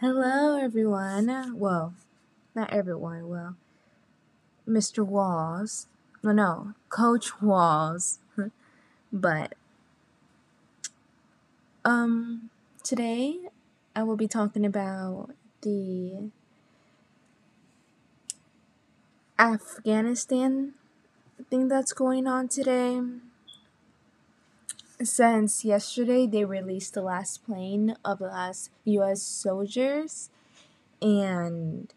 Hello, everyone. Well, not everyone. Well, Mr. Walls. No, no, Coach Walls. but, um, today I will be talking about the Afghanistan thing that's going on today. Since yesterday, they released the last plane of the last US soldiers, and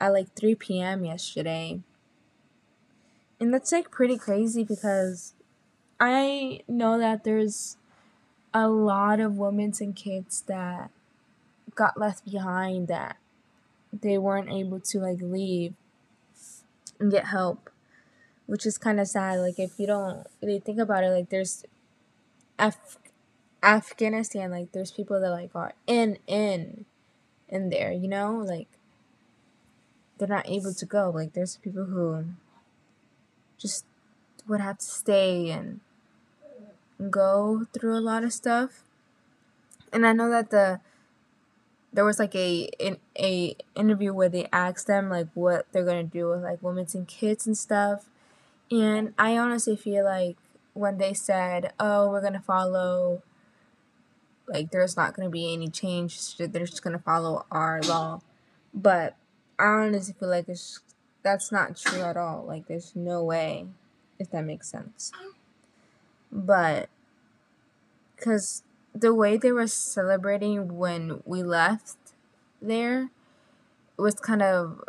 at like 3 p.m. yesterday. And that's like pretty crazy because I know that there's a lot of women and kids that got left behind that they weren't able to like leave and get help which is kind of sad like if you don't really think about it like there's Af- Afghanistan, like there's people that like are in in in there, you know, like they're not able to go. Like there's people who just would have to stay and go through a lot of stuff. And I know that the there was like a in a interview where they asked them like what they're gonna do with like women and kids and stuff. And I honestly feel like when they said, "Oh, we're gonna follow," like there's not gonna be any change. They're just gonna follow our law. But I honestly feel like it's that's not true at all. Like there's no way, if that makes sense. But because the way they were celebrating when we left there was kind of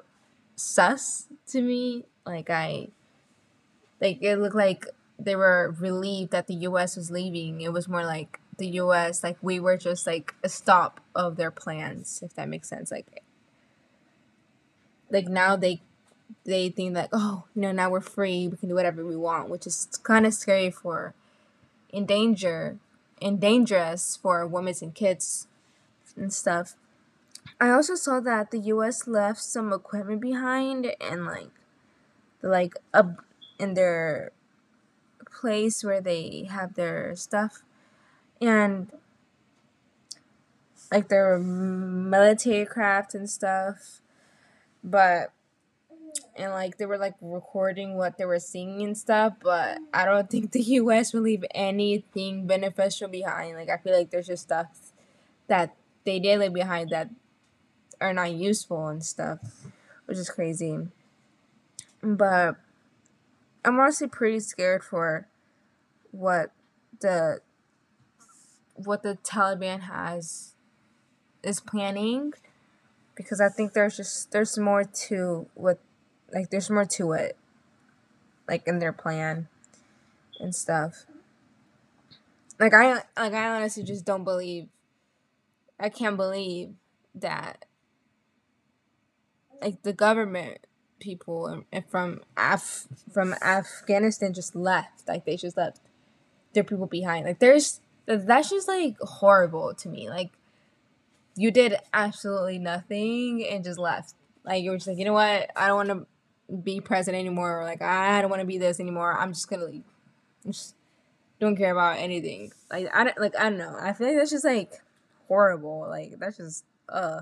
sus to me. Like I like it looked like they were relieved that the US was leaving. It was more like the US like we were just like a stop of their plans, if that makes sense. Like like now they they think that oh you know now we're free we can do whatever we want which is kind of scary for in danger and dangerous for women and kids and stuff i also saw that the us left some equipment behind and like the like up in their place where they have their stuff. And like their military craft and stuff. But and like they were like recording what they were seeing and stuff. But i don't think the us will leave anything beneficial behind. Like i feel like there's just stuff that they did leave behind that are not useful and stuff which is crazy. But i'm honestly pretty scared for what the what the taliban has is planning because I think there's just there's more to what like there's more to it like in their plan and stuff. Like I like I honestly just don't believe I can't believe that like the government people from Af from Afghanistan just left. Like they just left their people behind. Like there's that's just like horrible to me. Like you did absolutely nothing and just left. Like you were just like, you know what? I don't want to be present anymore. Or like I don't want to be this anymore. I'm just gonna leave. I just don't care about anything. Like I don't like I don't know. I feel like that's just like horrible. Like that's just uh.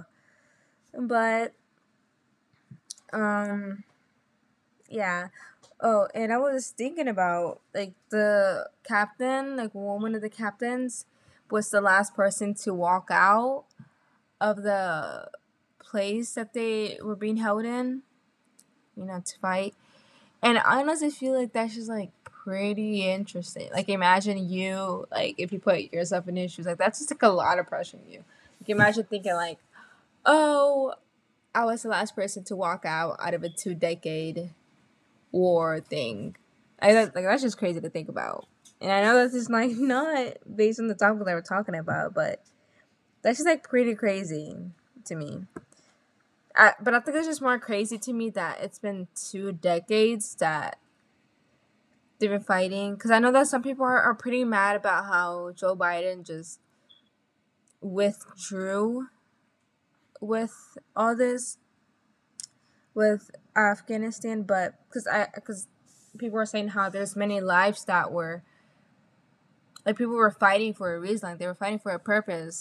But um, yeah. Oh, and I was thinking about like the captain, like one of the captains was the last person to walk out of the place that they were being held in, you know, to fight. And I honestly feel like that's just like pretty interesting. Like imagine you like if you put yourself in issues like that's just like a lot of pressure on you. Like imagine thinking like, oh, I was the last person to walk out out of a two decade war thing. I like that's just crazy to think about. And I know that's just like not based on the topic that we're talking about, but that's just like pretty crazy to me. I, but I think it's just more crazy to me that it's been two decades that they've been fighting. Because I know that some people are, are pretty mad about how Joe Biden just withdrew with all this with Afghanistan, but because I because people were saying how there's many lives that were like people were fighting for a reason, like they were fighting for a purpose,